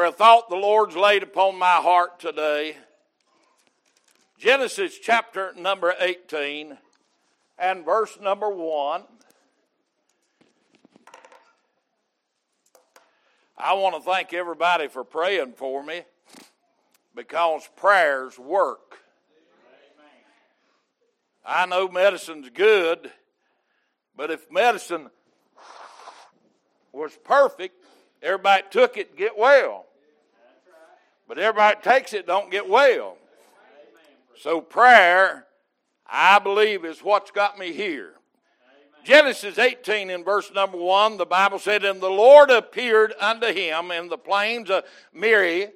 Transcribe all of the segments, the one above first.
for a thought the Lord's laid upon my heart today. Genesis chapter number 18 and verse number 1. I want to thank everybody for praying for me because prayers work. I know medicine's good, but if medicine was perfect, everybody took it get well. But everybody takes it don't get well. So prayer, I believe, is what's got me here. Genesis 18 in verse number 1, the Bible said, And the Lord appeared unto him in the plains of Mamre,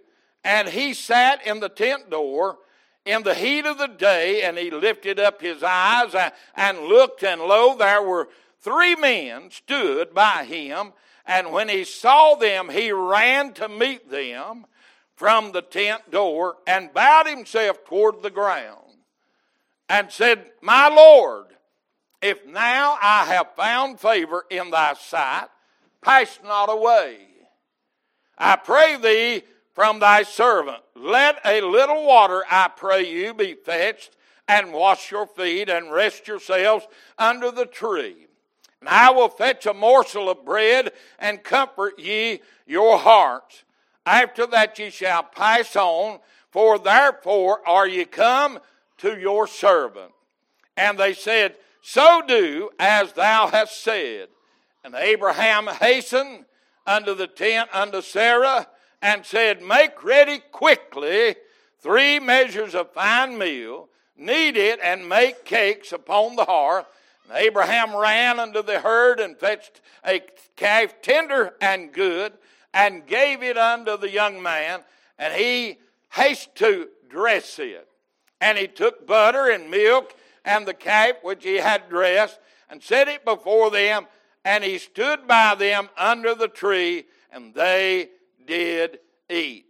and he sat in the tent door in the heat of the day, and he lifted up his eyes and looked, and lo, there were three men stood by him. And when he saw them, he ran to meet them from the tent door and bowed himself toward the ground and said, My Lord, if now I have found favor in thy sight, pass not away. I pray thee from thy servant, let a little water, I pray you, be fetched, and wash your feet, and rest yourselves under the tree. And I will fetch a morsel of bread, and comfort ye your hearts. After that ye shall pass on, for therefore are ye come to your servant. And they said, so do as thou hast said. And Abraham hastened unto the tent unto Sarah and said, Make ready quickly three measures of fine meal, knead it, and make cakes upon the hearth. And Abraham ran unto the herd and fetched a calf tender and good, and gave it unto the young man, and he hasted to dress it. And he took butter and milk and the calf which he had dressed, and set it before them, and he stood by them under the tree, and they did eat.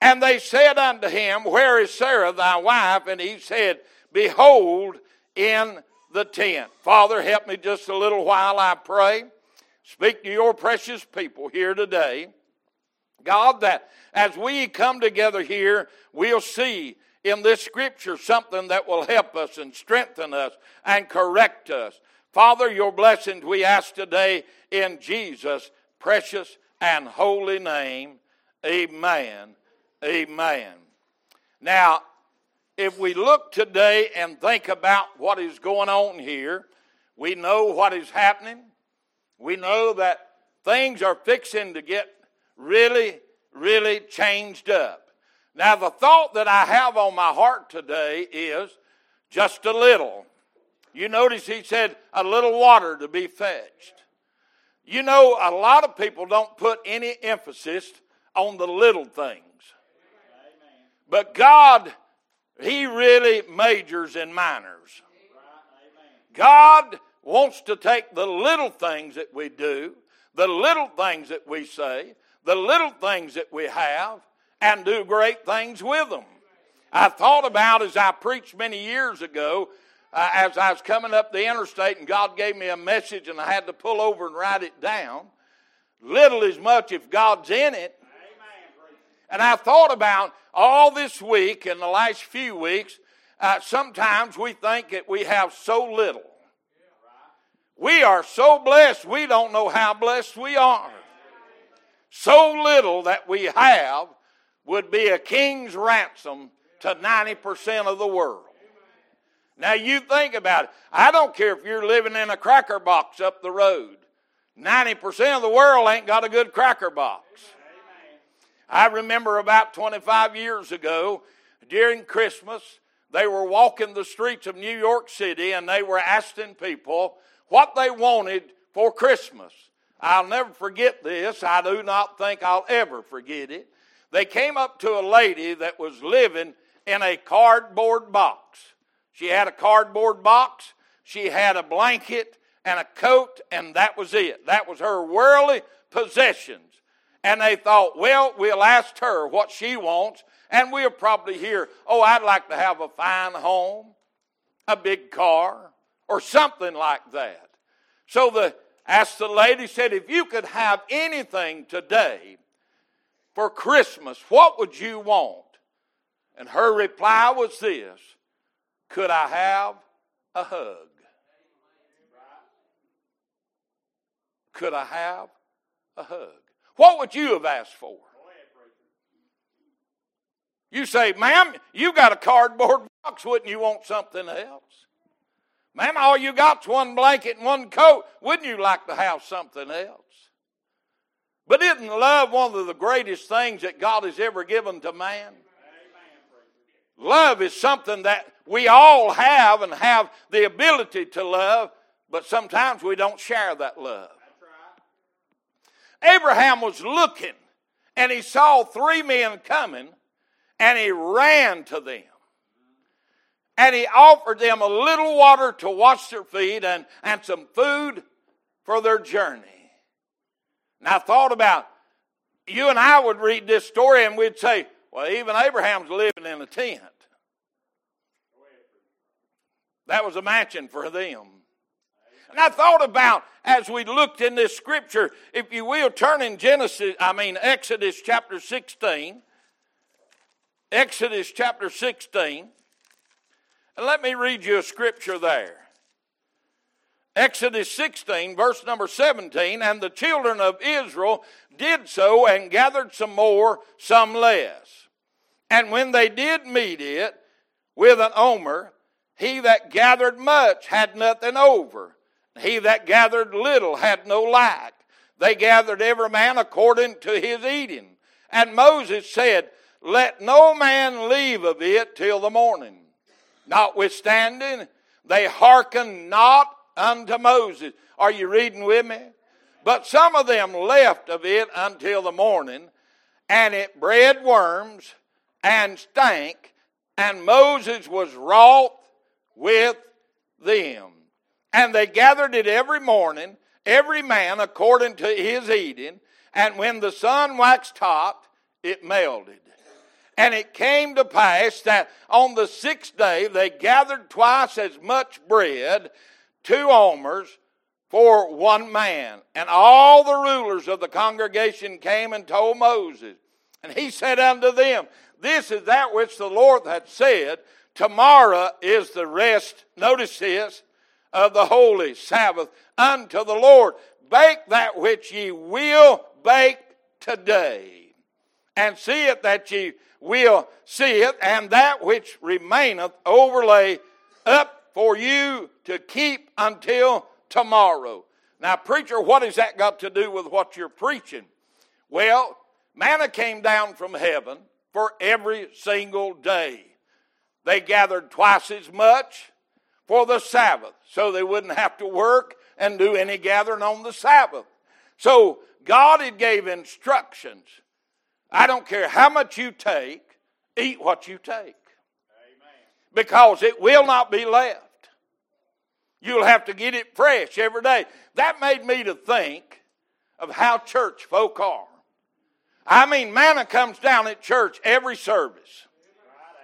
And they said unto him, Where is Sarah thy wife? And he said, Behold, in the tent. Father, help me just a little while, I pray. Speak to your precious people here today. God, that as we come together here, we'll see in this scripture something that will help us and strengthen us and correct us. Father, your blessings we ask today in Jesus' precious and holy name. Amen. Amen. Now, if we look today and think about what is going on here, we know what is happening. We know that things are fixing to get really, really changed up. Now, the thought that I have on my heart today is just a little. You notice he said a little water to be fetched. You know, a lot of people don't put any emphasis on the little things. But God, He really majors in minors. God wants to take the little things that we do, the little things that we say, the little things that we have, and do great things with them. I thought about as I preached many years ago, uh, as I was coming up the interstate, and God gave me a message, and I had to pull over and write it down. Little as much if God's in it. And I thought about all this week and the last few weeks. Uh, sometimes we think that we have so little. We are so blessed, we don't know how blessed we are. So little that we have would be a king's ransom to 90% of the world. Now you think about it. I don't care if you're living in a cracker box up the road. 90% of the world ain't got a good cracker box. I remember about 25 years ago during Christmas, they were walking the streets of New York City and they were asking people what they wanted for Christmas. I'll never forget this. I do not think I'll ever forget it. They came up to a lady that was living in a cardboard box. She had a cardboard box, she had a blanket and a coat, and that was it. That was her worldly possessions. And they thought, well, we'll ask her what she wants, and we'll probably hear, oh, I'd like to have a fine home, a big car, or something like that. So the asked the lady, said, if you could have anything today for Christmas, what would you want? And her reply was this Could I have a hug? Could I have a hug? What would you have asked for? You say, ma'am, you got a cardboard box. Wouldn't you want something else? Ma'am, all you got's one blanket and one coat. Wouldn't you like to have something else? But isn't love one of the greatest things that God has ever given to man? Love is something that we all have and have the ability to love, but sometimes we don't share that love. Abraham was looking and he saw three men coming and he ran to them. And he offered them a little water to wash their feet and, and some food for their journey. Now, I thought about you and I would read this story and we'd say, well, even Abraham's living in a tent. That was a mansion for them. And I thought about as we looked in this scripture, if you will, turn in Genesis, I mean Exodus chapter 16. Exodus chapter 16. Let me read you a scripture there. Exodus 16, verse number 17, and the children of Israel did so and gathered some more, some less. And when they did meet it with an omer, he that gathered much had nothing over. He that gathered little had no lack. They gathered every man according to his eating. And Moses said, Let no man leave of it till the morning. Notwithstanding, they hearkened not unto Moses. Are you reading with me? But some of them left of it until the morning, and it bred worms and stank, and Moses was wroth with them. And they gathered it every morning, every man according to his eating. And when the sun waxed hot, it melted. And it came to pass that on the sixth day they gathered twice as much bread, two omers, for one man. And all the rulers of the congregation came and told Moses. And he said unto them, This is that which the Lord hath said. Tomorrow is the rest, notice this, of the holy Sabbath unto the Lord. Bake that which ye will bake today, and see it that ye will see it, and that which remaineth overlay up for you to keep until tomorrow. Now, preacher, what has that got to do with what you're preaching? Well, manna came down from heaven for every single day. They gathered twice as much for the Sabbath so they wouldn't have to work and do any gathering on the Sabbath. So God had gave instructions. I don't care how much you take, eat what you take. Amen. Because it will not be left. You'll have to get it fresh every day. That made me to think of how church folk are. I mean, manna comes down at church every service.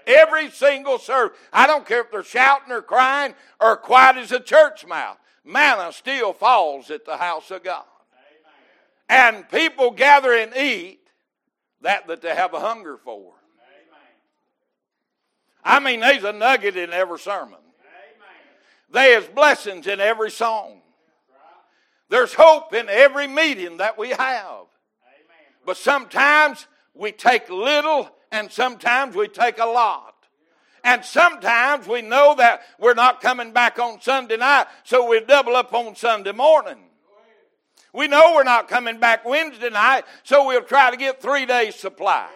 Every single service. I don't care if they're shouting or crying or quiet as a church mouth. Manna still falls at the house of God. And people gather and eat that that they have a hunger for. Amen. I mean, there's a nugget in every sermon. There's blessings in every song. There's hope in every meeting that we have. But sometimes we take little and sometimes we take a lot. And sometimes we know that we're not coming back on Sunday night, so we double up on Sunday morning. We know we're not coming back Wednesday night, so we'll try to get three days' supply.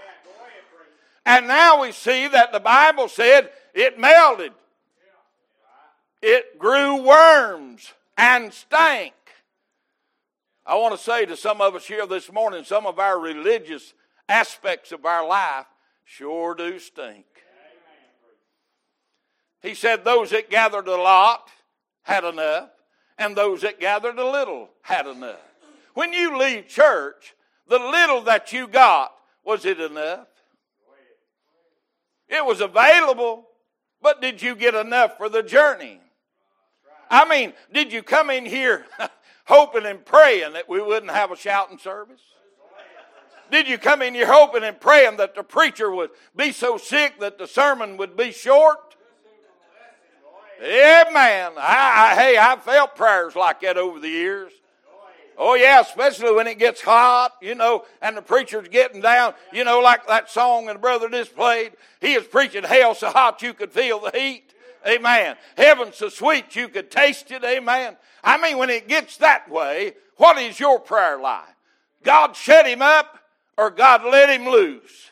And now we see that the Bible said it melted, it grew worms and stank. I want to say to some of us here this morning, some of our religious aspects of our life sure do stink. He said, Those that gathered a lot had enough, and those that gathered a little had enough. When you leave church, the little that you got, was it enough? It was available, but did you get enough for the journey? I mean, did you come in here hoping and praying that we wouldn't have a shouting service? Did you come in here hoping and praying that the preacher would be so sick that the sermon would be short? Amen. I, I, hey, I've felt prayers like that over the years. Oh, yeah, especially when it gets hot, you know, and the preacher's getting down, you know, like that song that brother just played. He is preaching hell so hot you could feel the heat. Amen. Heaven so sweet you could taste it. Amen. I mean, when it gets that way, what is your prayer life? God shut him up or God let him loose?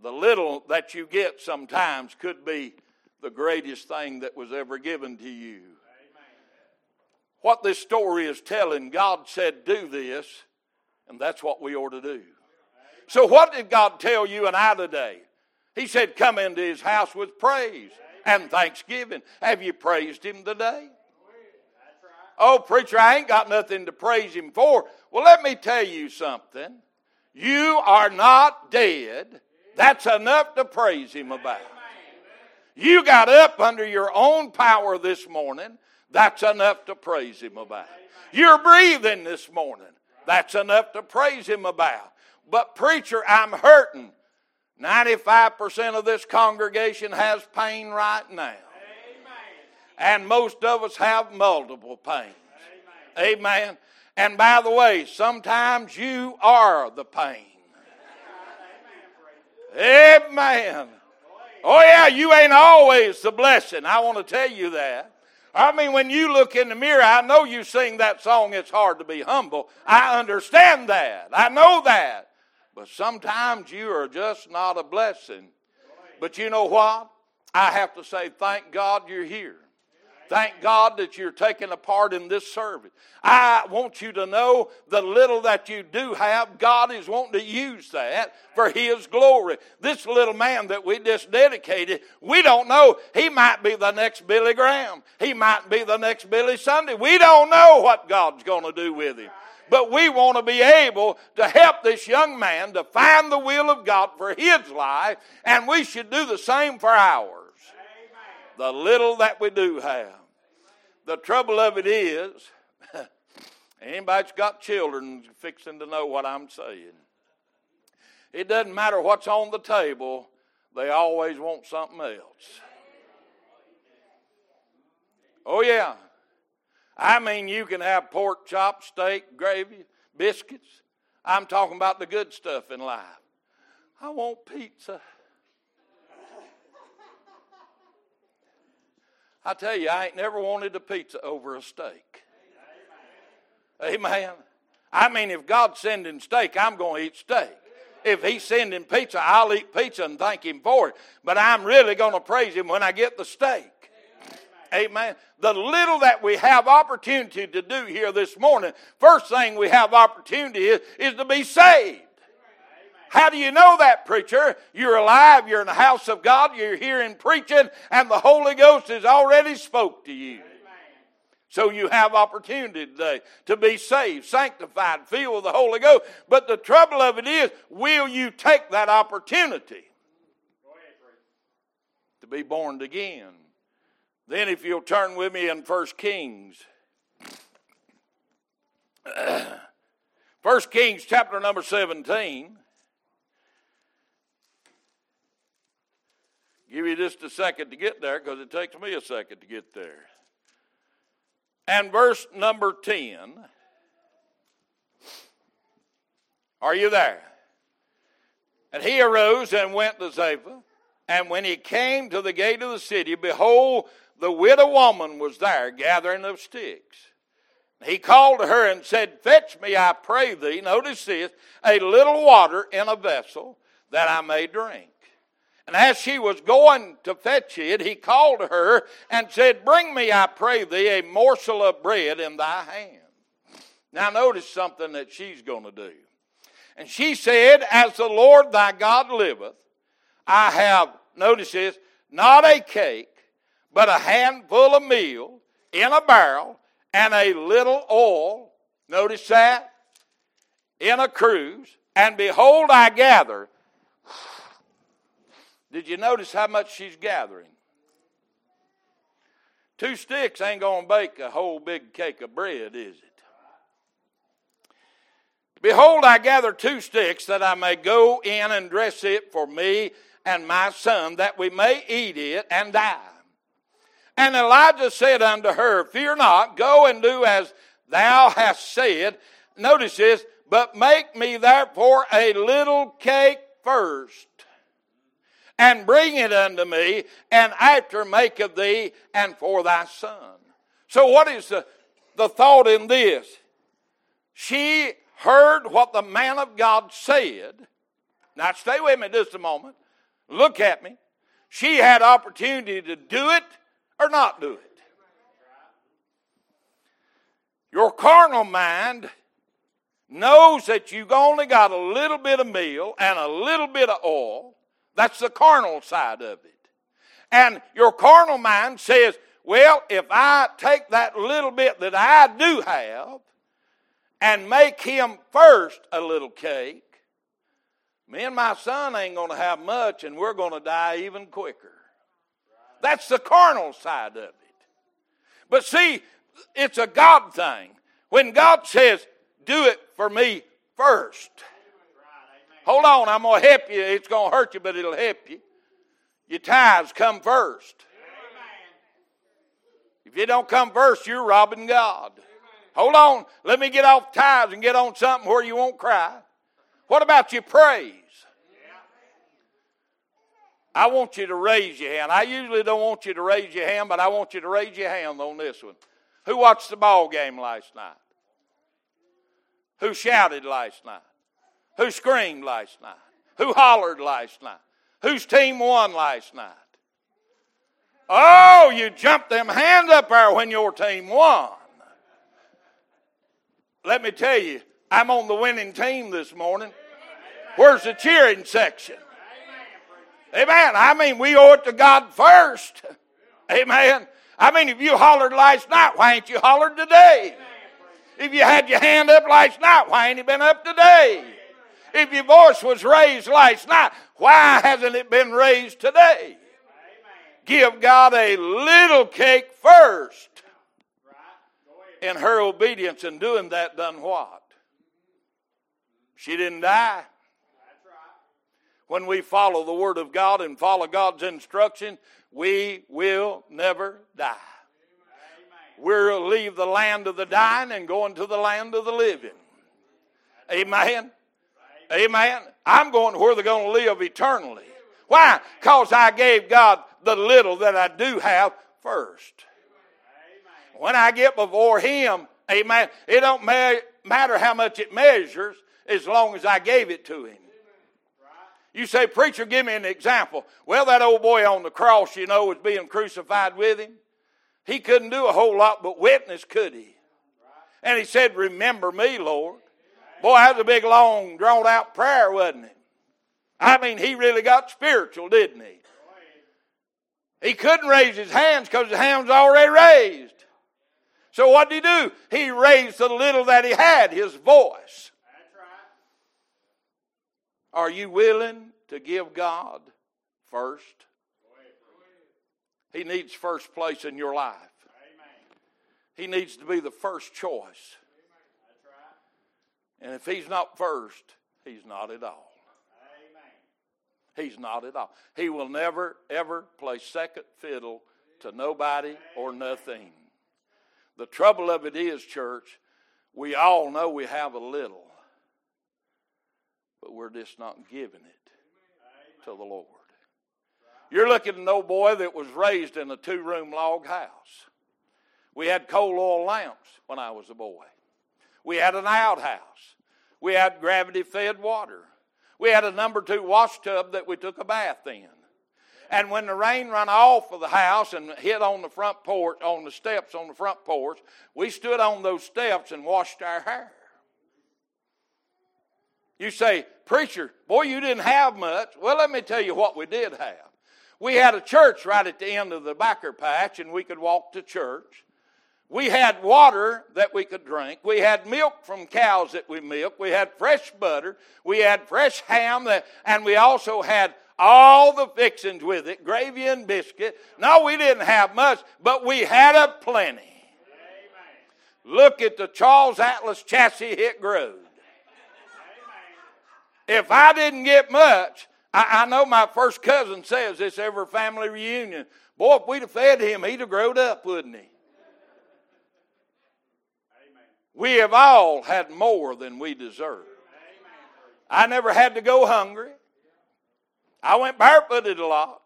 The little that you get sometimes could be the greatest thing that was ever given to you. What this story is telling, God said, do this, and that's what we ought to do. So, what did God tell you and I today? He said, Come into his house with praise and thanksgiving. Have you praised him today? Oh, preacher, I ain't got nothing to praise him for. Well, let me tell you something. You are not dead. That's enough to praise him about. You got up under your own power this morning. That's enough to praise him about. You're breathing this morning. That's enough to praise him about. But, preacher, I'm hurting. 95% of this congregation has pain right now. And most of us have multiple pains. Amen. And by the way, sometimes you are the pain. Amen. Oh, yeah, you ain't always the blessing. I want to tell you that. I mean, when you look in the mirror, I know you sing that song, It's Hard to Be Humble. I understand that. I know that. But sometimes you are just not a blessing. But you know what? I have to say, thank God you're here. Thank God that you're taking a part in this service. I want you to know the little that you do have, God is wanting to use that for His glory. This little man that we just dedicated, we don't know. He might be the next Billy Graham. He might be the next Billy Sunday. We don't know what God's going to do with him. But we want to be able to help this young man to find the will of God for his life, and we should do the same for ours. The little that we do have. The trouble of it is, anybody that's got children fixing to know what I'm saying. It doesn't matter what's on the table, they always want something else. Oh, yeah. I mean, you can have pork chop, steak, gravy, biscuits. I'm talking about the good stuff in life. I want pizza. I tell you, I ain't never wanted a pizza over a steak. Amen. I mean, if God's sending steak, I'm going to eat steak. If He's sending pizza, I'll eat pizza and thank Him for it. But I'm really going to praise Him when I get the steak. Amen. The little that we have opportunity to do here this morning, first thing we have opportunity is, is to be saved. How do you know that, preacher? You're alive, you're in the house of God, you're hearing preaching, and the Holy Ghost has already spoke to you. So you have opportunity today to be saved, sanctified, filled with the Holy Ghost. But the trouble of it is, will you take that opportunity to be born again? Then, if you'll turn with me in First Kings. First Kings chapter number 17. Give you just a second to get there because it takes me a second to get there. And verse number 10. Are you there? And he arose and went to Zarephath. And when he came to the gate of the city, behold, the widow woman was there gathering of sticks. He called to her and said, Fetch me, I pray thee, notice this, a little water in a vessel that I may drink. And as she was going to fetch it, he called to her and said, Bring me, I pray thee, a morsel of bread in thy hand. Now, notice something that she's going to do. And she said, As the Lord thy God liveth, I have, notice this, not a cake, but a handful of meal in a barrel and a little oil. Notice that? In a cruse. And behold, I gather did you notice how much she's gathering? Two sticks ain't going to bake a whole big cake of bread, is it? Behold, I gather two sticks that I may go in and dress it for me and my son, that we may eat it and die. And Elijah said unto her, Fear not, go and do as thou hast said. Notice this, but make me therefore a little cake first, and bring it unto me, and after make of thee and for thy son. So, what is the, the thought in this? She heard what the man of God said. Now, stay with me just a moment. Look at me. She had opportunity to do it or not do it. Your carnal mind knows that you've only got a little bit of meal and a little bit of oil. That's the carnal side of it. And your carnal mind says, well, if I take that little bit that I do have and make him first a little cake, me and my son ain't going to have much and we're going to die even quicker. That's the carnal side of it. But see, it's a God thing. When God says, do it for me first. Hold on, I'm going to help you. It's going to hurt you, but it'll help you. Your tithes come first. If you don't come first, you're robbing God. Hold on, let me get off tithes and get on something where you won't cry. What about your praise? I want you to raise your hand. I usually don't want you to raise your hand, but I want you to raise your hand on this one. Who watched the ball game last night? Who shouted last night? Who screamed last night? Who hollered last night? Whose team won last night? Oh, you jumped them hands up there when your team won. Let me tell you, I'm on the winning team this morning. Where's the cheering section? Amen. I mean, we owe it to God first. Amen. I mean, if you hollered last night, why ain't you hollered today? If you had your hand up last night, why ain't it been up today? If your voice was raised last night, why hasn't it been raised today? Give God a little cake first. In her obedience in doing that, done what? She didn't die. When we follow the Word of God and follow God's instruction, we will never die. We'll leave the land of the dying and go into the land of the living. Amen. Amen. I'm going to where they're going to live eternally. Why? Because I gave God the little that I do have first. When I get before Him, amen, it don't matter how much it measures as long as I gave it to Him. You say, Preacher, give me an example. Well, that old boy on the cross, you know, was being crucified with Him. He couldn't do a whole lot but witness, could he? And he said, Remember me, Lord. Boy, that was a big, long, drawn out prayer, wasn't it? I mean, he really got spiritual, didn't he? He couldn't raise his hands because his hands already raised. So what did he do? He raised the little that he had, his voice. Are you willing to give God first? He needs first place in your life. He needs to be the first choice. And if he's not first, he's not at all. He's not at all. He will never, ever play second fiddle to nobody or nothing. The trouble of it is, church, we all know we have a little, but we're just not giving it to the Lord. You're looking at an old boy that was raised in a two room log house. We had coal oil lamps when I was a boy. We had an outhouse. We had gravity fed water. We had a number two wash tub that we took a bath in. And when the rain run off of the house and hit on the front porch, on the steps on the front porch, we stood on those steps and washed our hair. You say, Preacher, boy, you didn't have much. Well, let me tell you what we did have. We had a church right at the end of the backer patch, and we could walk to church. We had water that we could drink. We had milk from cows that we milked. We had fresh butter. We had fresh ham, that, and we also had all the fixings with it gravy and biscuit. No, we didn't have much, but we had a plenty. Amen. Look at the Charles Atlas chassis it growed. If I didn't get much, I, I know my first cousin says this every family reunion. Boy, if we'd have fed him, he'd have grown up, wouldn't he? We have all had more than we deserve. I never had to go hungry. I went barefooted a lot,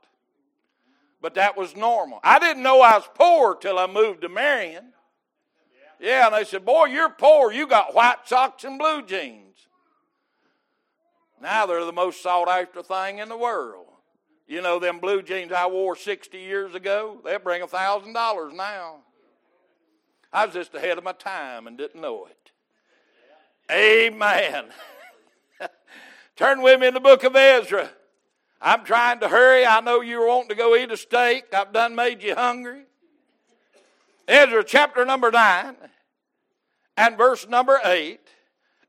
but that was normal. I didn't know I was poor till I moved to Marion. Yeah, and they said, Boy, you're poor. You got white socks and blue jeans. Now they're the most sought after thing in the world. You know, them blue jeans I wore 60 years ago, they bring a $1,000 now. I was just ahead of my time and didn't know it. Amen. Turn with me in the book of Ezra. I'm trying to hurry. I know you're wanting to go eat a steak. I've done made you hungry. Ezra chapter number 9 and verse number 8.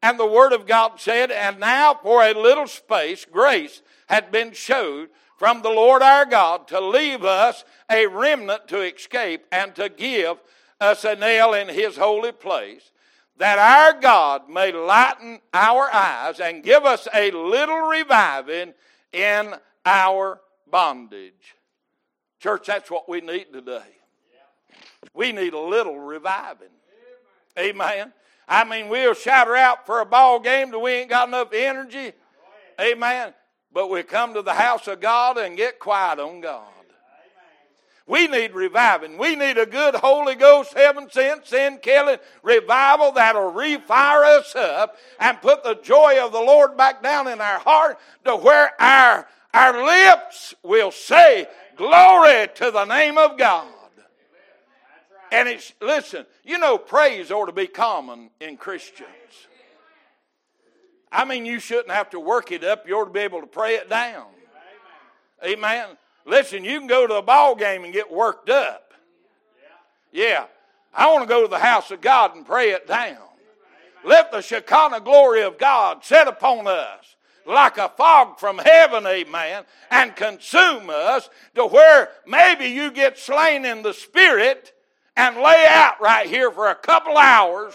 And the word of God said, And now for a little space grace had been showed from the Lord our God to leave us a remnant to escape and to give us a nail in his holy place, that our God may lighten our eyes and give us a little reviving in our bondage. Church, that's what we need today. We need a little reviving. Amen. I mean, we'll shout her out for a ball game till we ain't got enough energy. Amen. But we come to the house of God and get quiet on God. We need reviving. We need a good Holy Ghost, heaven sent, sin killing revival that'll refire us up and put the joy of the Lord back down in our heart to where our, our lips will say, Glory to the name of God. And it's, listen, you know, praise ought to be common in Christians. I mean, you shouldn't have to work it up. You ought to be able to pray it down. Amen. Listen, you can go to a ball game and get worked up. Yeah. I want to go to the house of God and pray it down. Let the Shekinah glory of God set upon us like a fog from heaven, amen, and consume us to where maybe you get slain in the spirit and lay out right here for a couple hours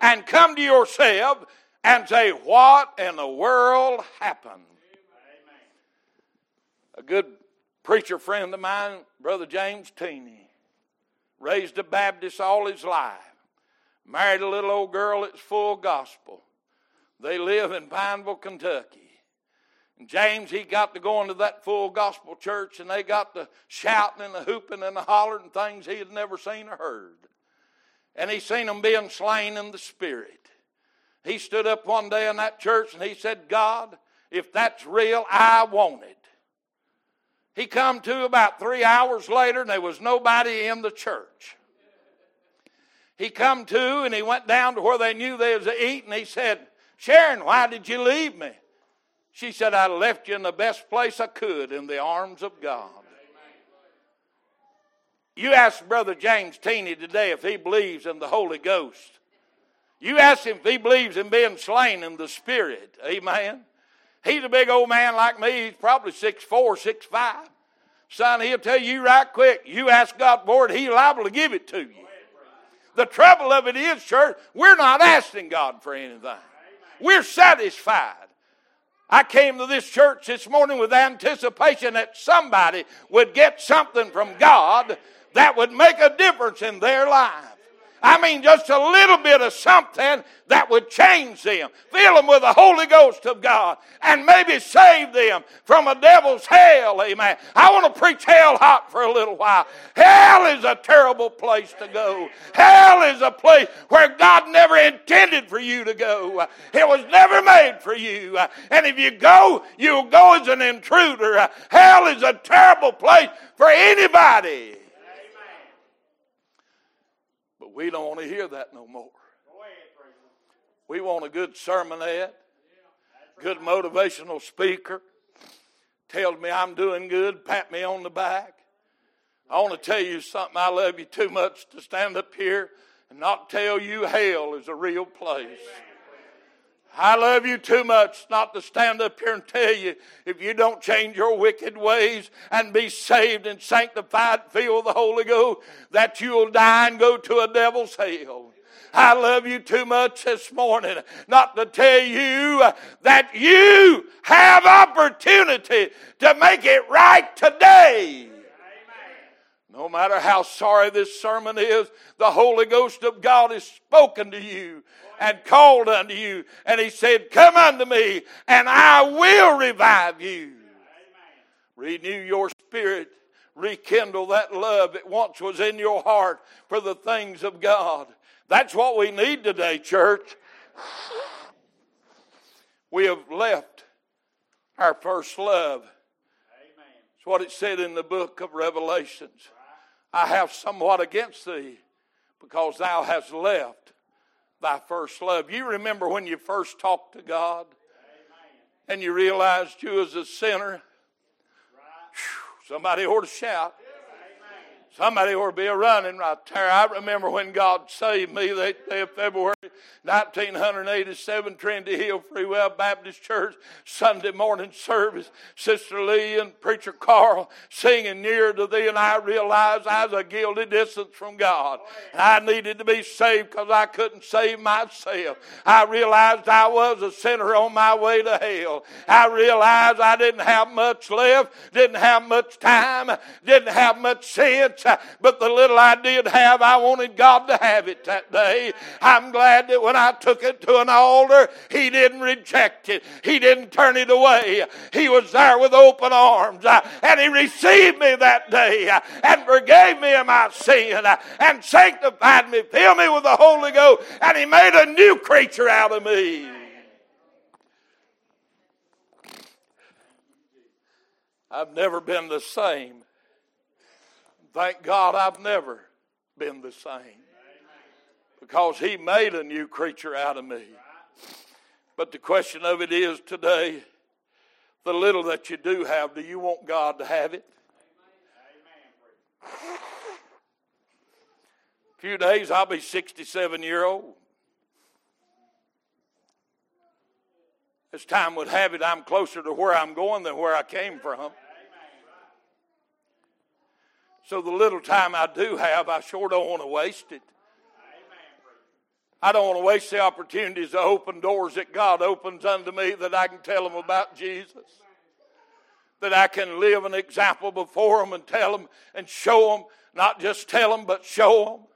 and come to yourself and say, What in the world happened? A good preacher friend of mine, Brother James Teeney, raised a Baptist all his life, married a little old girl that's full gospel. They live in Pineville, Kentucky. And James, he got to go into that full gospel church, and they got the shouting and the hooping and the hollering things he had never seen or heard. And he seen them being slain in the spirit. He stood up one day in that church and he said, God, if that's real, I want it. He come to about three hours later, and there was nobody in the church. He come to and he went down to where they knew they was eating. He said, Sharon, why did you leave me? She said, I left you in the best place I could in the arms of God. You ask Brother James Teeney today if he believes in the Holy Ghost. You ask him if he believes in being slain in the Spirit. Amen. He's a big old man like me. He's probably six four, six five. Son, he'll tell you right quick. You ask God for it, he's liable to give it to you. The trouble of it is, church, we're not asking God for anything. We're satisfied. I came to this church this morning with anticipation that somebody would get something from God that would make a difference in their life. I mean, just a little bit of something that would change them, fill them with the Holy Ghost of God, and maybe save them from a devil's hell. Amen. I want to preach hell hot for a little while. Hell is a terrible place to go. Hell is a place where God never intended for you to go. It was never made for you. And if you go, you'll go as an intruder. Hell is a terrible place for anybody. But we don't want to hear that no more. We want a good sermonette, good motivational speaker, tells me I'm doing good, pat me on the back. I want to tell you something. I love you too much to stand up here and not tell you hell is a real place. I love you too much not to stand up here and tell you if you don't change your wicked ways and be saved and sanctified, with the Holy Ghost, that you'll die and go to a devil's hell. I love you too much this morning not to tell you that you have opportunity to make it right today. No matter how sorry this sermon is, the Holy Ghost of God has spoken to you and called unto you. And He said, Come unto me, and I will revive you. Renew your spirit. Rekindle that love that once was in your heart for the things of God. That's what we need today, church. We have left our first love. It's what it said in the book of Revelations. I have somewhat against thee because thou hast left thy first love. You remember when you first talked to God and you realized you was a sinner? Somebody ought to shout. Somebody ought to be a running right there. I remember when God saved me that day of February 1987, Trinity Hill Free Will Baptist Church, Sunday morning service. Sister Lee and Preacher Carl singing near to thee, and I realized I was a guilty distance from God. I needed to be saved because I couldn't save myself. I realized I was a sinner on my way to hell. I realized I didn't have much left, didn't have much time, didn't have much sense, but the little I did have, I wanted God to have it that day. I'm glad that when I took it to an altar, He didn't reject it. He didn't turn it away. He was there with open arms. Uh, and He received me that day uh, and forgave me of my sin uh, and sanctified me, filled me with the Holy Ghost, and He made a new creature out of me. I've never been the same. Thank God I've never been the same because He made a new creature out of me. But the question of it is today the little that you do have, do you want God to have it? A few days, I'll be 67 year old. As time would have it, I'm closer to where I'm going than where I came from. So the little time I do have, I sure don't want to waste it. I don't want to waste the opportunities to open doors that God opens unto me that I can tell them about Jesus. That I can live an example before them and tell them and show them, not just tell them, but show them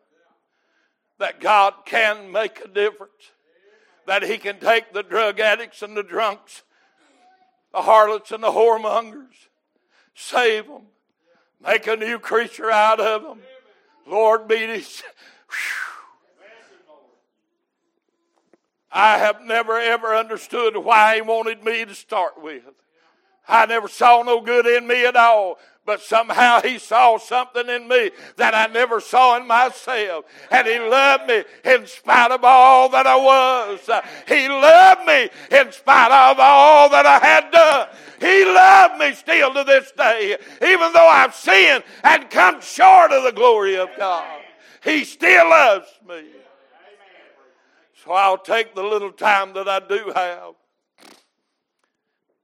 that God can make a difference. That He can take the drug addicts and the drunks, the harlots and the whoremongers, save them, make a new creature out of them. Lord be His. I have never ever understood why he wanted me to start with. I never saw no good in me at all. But somehow he saw something in me that I never saw in myself. And he loved me in spite of all that I was. He loved me in spite of all that I had done. He loved me still to this day. Even though I've sinned and come short of the glory of God. He still loves me. So I'll take the little time that I do have.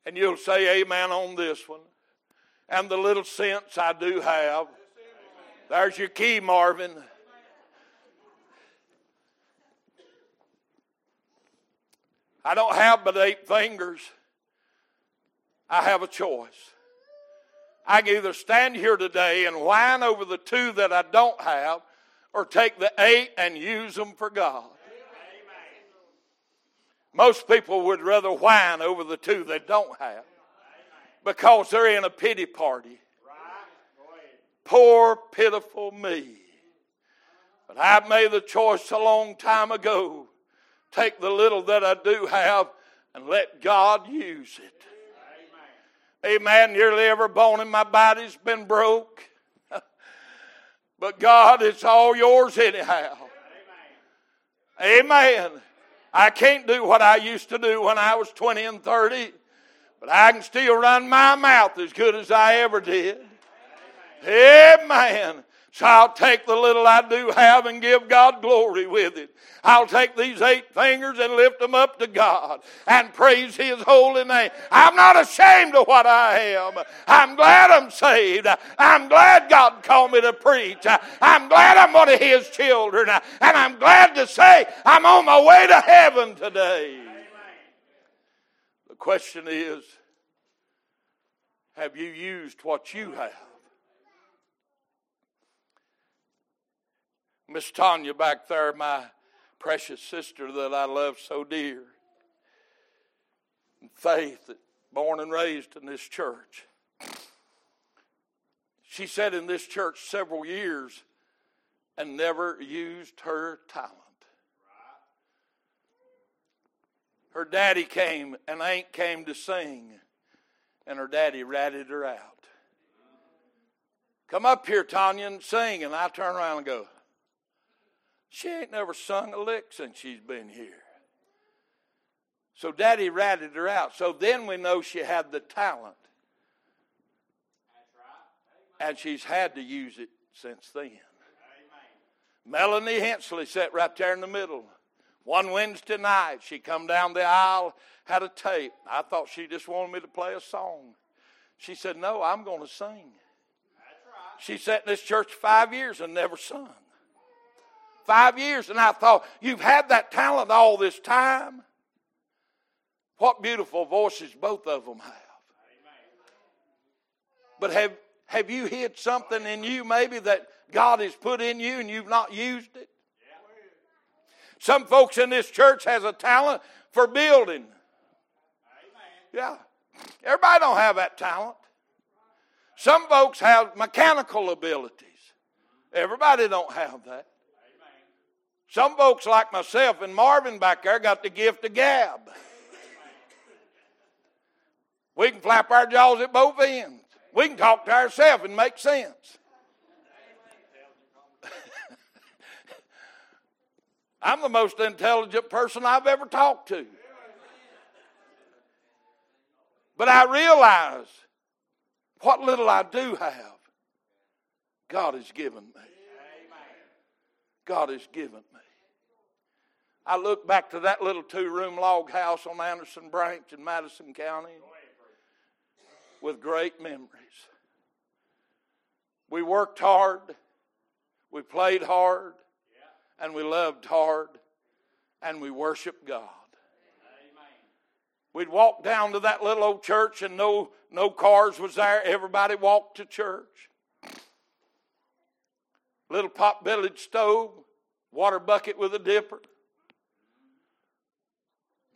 And you'll say amen on this one. And the little sense I do have. There's your key, Marvin. I don't have but eight fingers. I have a choice. I can either stand here today and whine over the two that I don't have, or take the eight and use them for God. Most people would rather whine over the two they don't have because they're in a pity party. Poor, pitiful me. But I made the choice a long time ago take the little that I do have and let God use it. Amen. Nearly every bone in my body's been broke. but God, it's all yours anyhow. Amen. I can't do what I used to do when I was 20 and 30, but I can still run my mouth as good as I ever did. Amen. So I'll take the little I do have and give God glory with it. I'll take these eight fingers and lift them up to God and praise His holy name. I'm not ashamed of what I am. I'm glad I'm saved. I'm glad God called me to preach. I'm glad I'm one of His children. And I'm glad to say I'm on my way to heaven today. The question is have you used what you have? Miss Tanya back there, my precious sister that I love so dear. And Faith, born and raised in this church. She sat in this church several years and never used her talent. Her daddy came and Aunt came to sing, and her daddy ratted her out. Come up here, Tanya, and sing. And I turn around and go, she ain't never sung a lick since she's been here. So daddy ratted her out. So then we know she had the talent. And she's had to use it since then. Melanie Hensley sat right there in the middle. One Wednesday night, she come down the aisle, had a tape. I thought she just wanted me to play a song. She said, No, I'm going to sing. She sat in this church five years and never sung five years, and I thought, You've had that talent all this time. What beautiful voices both of them have. But have, have you hid something in you maybe that God has put in you and you've not used it? Some folks in this church has a talent for building. Yeah. Everybody don't have that talent. Some folks have mechanical abilities. Everybody don't have that. Some folks like myself and Marvin back there got the gift of gab. We can flap our jaws at both ends. We can talk to ourselves and make sense. I'm the most intelligent person I've ever talked to. But I realize what little I do have, God has given me. God has given me. I look back to that little two room log house on Anderson Branch in Madison County with great memories. We worked hard, we played hard, and we loved hard, and we worshiped God. We'd walk down to that little old church and no, no cars was there. Everybody walked to church little pot bellied stove, water bucket with a dipper.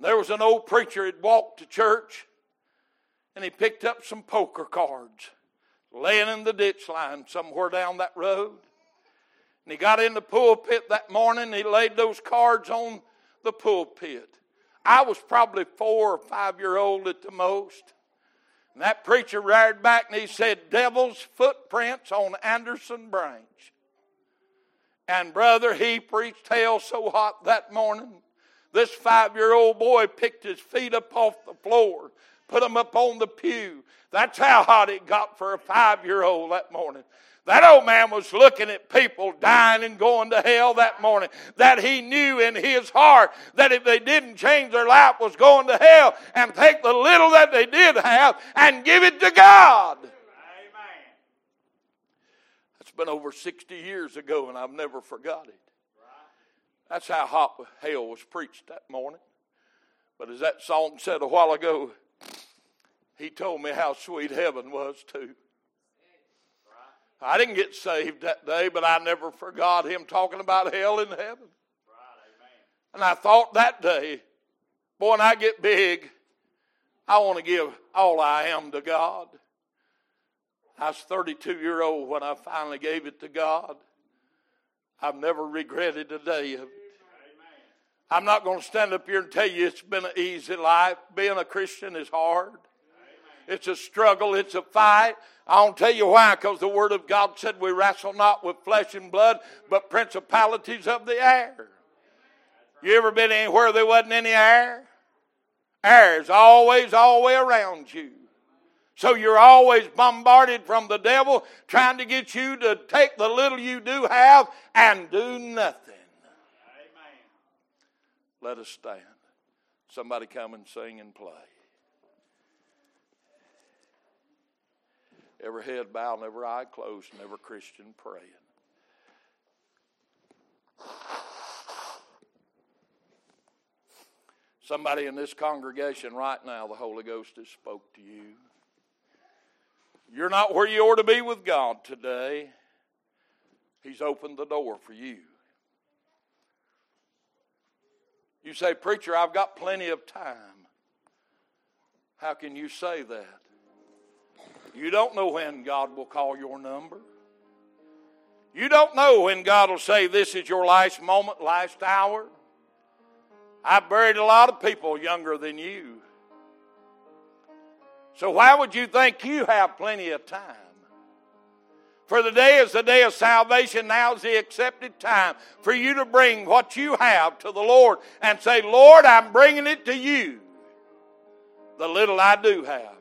There was an old preacher had walked to church and he picked up some poker cards laying in the ditch line somewhere down that road. And he got in the pulpit that morning and he laid those cards on the pulpit. I was probably four or five year old at the most. And that preacher reared back and he said, Devil's footprints on Anderson Branch. And brother, he preached hell so hot that morning. This five year old boy picked his feet up off the floor, put them up on the pew. That's how hot it got for a five year old that morning. That old man was looking at people dying and going to hell that morning. That he knew in his heart that if they didn't change their life was going to hell and take the little that they did have and give it to God been over 60 years ago, and I've never forgot it. That's how hot hell was preached that morning. But as that song said a while ago, he told me how sweet heaven was too. I didn't get saved that day, but I never forgot him talking about hell in heaven. And I thought that day, boy, when I get big, I want to give all I am to God. I was 32 year old when I finally gave it to God. I've never regretted a day of it. I'm not going to stand up here and tell you it's been an easy life. Being a Christian is hard. It's a struggle. It's a fight. I won't tell you why, because the Word of God said we wrestle not with flesh and blood, but principalities of the air. You ever been anywhere there wasn't any air? Air is always all the way around you. So you're always bombarded from the devil trying to get you to take the little you do have and do nothing. Amen. Let us stand. Somebody come and sing and play. Every head bowed every eye closed and every Christian praying. Somebody in this congregation right now, the Holy Ghost has spoke to you. You're not where you ought to be with God today. He's opened the door for you. You say, Preacher, I've got plenty of time. How can you say that? You don't know when God will call your number. You don't know when God will say, This is your last moment, last hour. I've buried a lot of people younger than you. So why would you think you have plenty of time? For the day is the day of salvation. Now is the accepted time for you to bring what you have to the Lord and say, Lord, I'm bringing it to you. The little I do have,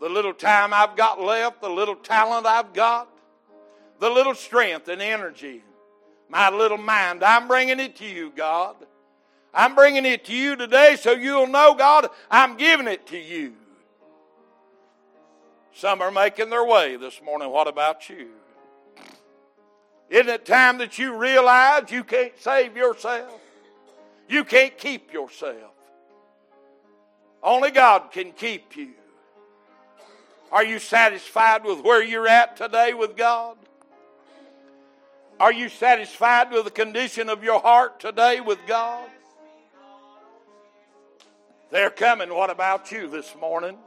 the little time I've got left, the little talent I've got, the little strength and energy, my little mind, I'm bringing it to you, God. I'm bringing it to you today so you'll know, God, I'm giving it to you. Some are making their way this morning. What about you? Isn't it time that you realize you can't save yourself? You can't keep yourself. Only God can keep you. Are you satisfied with where you're at today with God? Are you satisfied with the condition of your heart today with God? They're coming. What about you this morning?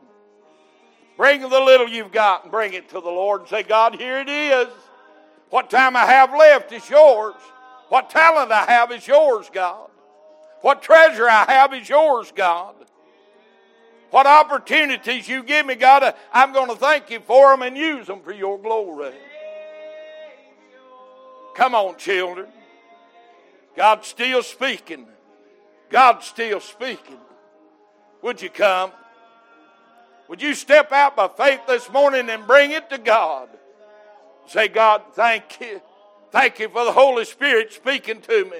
Bring the little you've got and bring it to the Lord and say, God, here it is. What time I have left is yours. What talent I have is yours, God. What treasure I have is yours, God. What opportunities you give me, God, I'm going to thank you for them and use them for your glory. Come on, children. God's still speaking. God's still speaking. Would you come? Would you step out by faith this morning and bring it to God? Say, God, thank you. Thank you for the Holy Spirit speaking to me.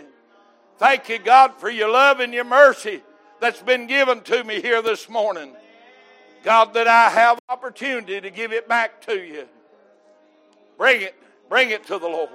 Thank you, God, for your love and your mercy that's been given to me here this morning. God, that I have opportunity to give it back to you. Bring it, bring it to the Lord.